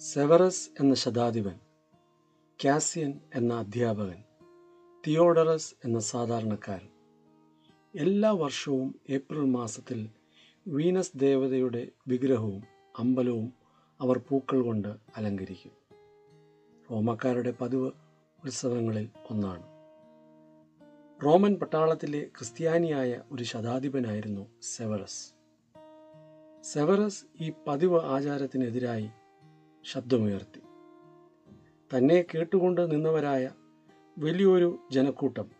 സെവറസ് എന്ന ശതാധിപൻ കാസിയൻ എന്ന അധ്യാപകൻ തിയോഡറസ് എന്ന സാധാരണക്കാരൻ. എല്ലാ വർഷവും ഏപ്രിൽ മാസത്തിൽ വീനസ് ദേവതയുടെ വിഗ്രഹവും അമ്പലവും അവർ പൂക്കൾ കൊണ്ട് അലങ്കരിക്കും. റോമക്കാരുടെ പതിവ് ഉത്സവങ്ങളിൽ ഒന്നാണ്. റോമൻ പട്ടാളത്തിലെ ക്രിസ്ത്യാനിയായ ഒരു ശതാധിപനായിരുന്നു സെവറസ്. സെവറസ് ഈ പതിവ് ആചാരത്തിനെതിരായി ശബ്ദമുയർത്തി. തന്നെ കേട്ടുകൊണ്ട് നിന്നവരായ വലിയൊരു ജനക്കൂട്ടം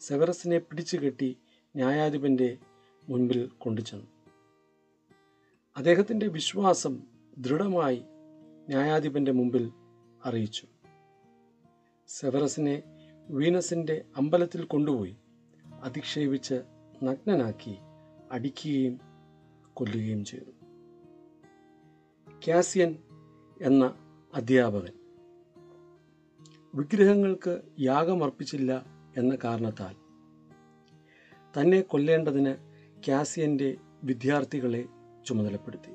സെവറസിനെ പിടിച്ചു കെട്ടി ന്യായാധിപന്റെ മുൻപിൽ കൊണ്ടുചെന്നു. അദ്ദേഹത്തിന്റെ വിശ്വാസം ദൃഢമായി ന്യായാധിപന്റെ മുമ്പിൽ അറിയിച്ചു. സെവറസിനെ വീനസിന്റെ അമ്പലത്തിൽ കൊണ്ടുപോയി അധിക്ഷേപിച്ച് നഗ്നനാക്കി അടിക്കുകയും കൊല്ലുകയും ചെയ്തു. കാസിയൻ എന്ന അധ്യാപകൻ. വിഗ്രഹങ്ങൾക്ക് യാഗമർപ്പിച്ചില്ല എന്ന കാരണത്താൽ തന്നെ കൊല്ലേണ്ടതിന് കാസിയന്റെ വിദ്യാർത്ഥികളെ ചുമതലപ്പെടുത്തി.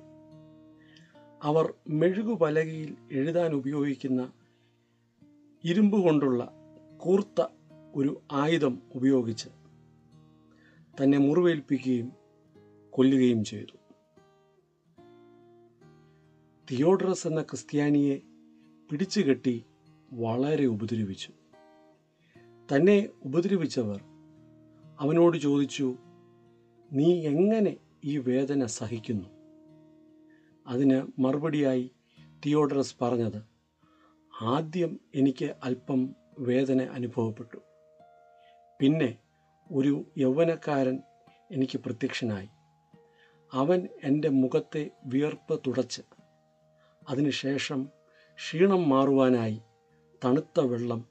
അവർ മെഴുകുപലകയിൽ എഴുതാൻ ഉപയോഗിക്കുന്ന ഇരുമ്പ് കൊണ്ടുള്ള കൂർത്ത ഒരു ആയുധം ഉപയോഗിച്ച് തന്നെ മുറിവേൽപ്പിക്കുകയും കൊല്ലുകയും ചെയ്തു. തിയോഡറസ് എന്ന ക്രിസ്ത്യാനിയെ പിടിച്ചുകെട്ടി വളരെ ഉപദ്രവിച്ചു. തന്നെ ഉപദ്രവിച്ചവർ അവനോട് ചോദിച്ചു നീ എങ്ങനെ ഈ വേദന സഹിക്കുന്നു? അതിന് മറുപടിയായി തിയോഡ്രസ് പറഞ്ഞത് ആദ്യം എനിക്ക് അല്പം വേദന അനുഭവപ്പെട്ടു. പിന്നെ ഒരു യൗവനക്കാരൻ എനിക്ക് പ്രത്യക്ഷനായി. അവൻ എന്റെ മുഖത്തെ വിയർപ്പ് തുടച്ച് അതിനുശേഷം ക്ഷീണം മാറുവാനായി തണുത്ത വെള്ളം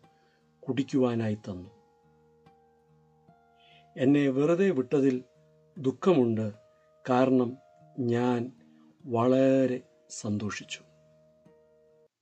കുടിക്കുവാനായി തന്നു. എന്നെ വെറുതെ വിട്ടതിൽ ദുഃഖമുണ്ട്. കാരണം ഞാൻ വളരെ സന്തോഷിച്ചു.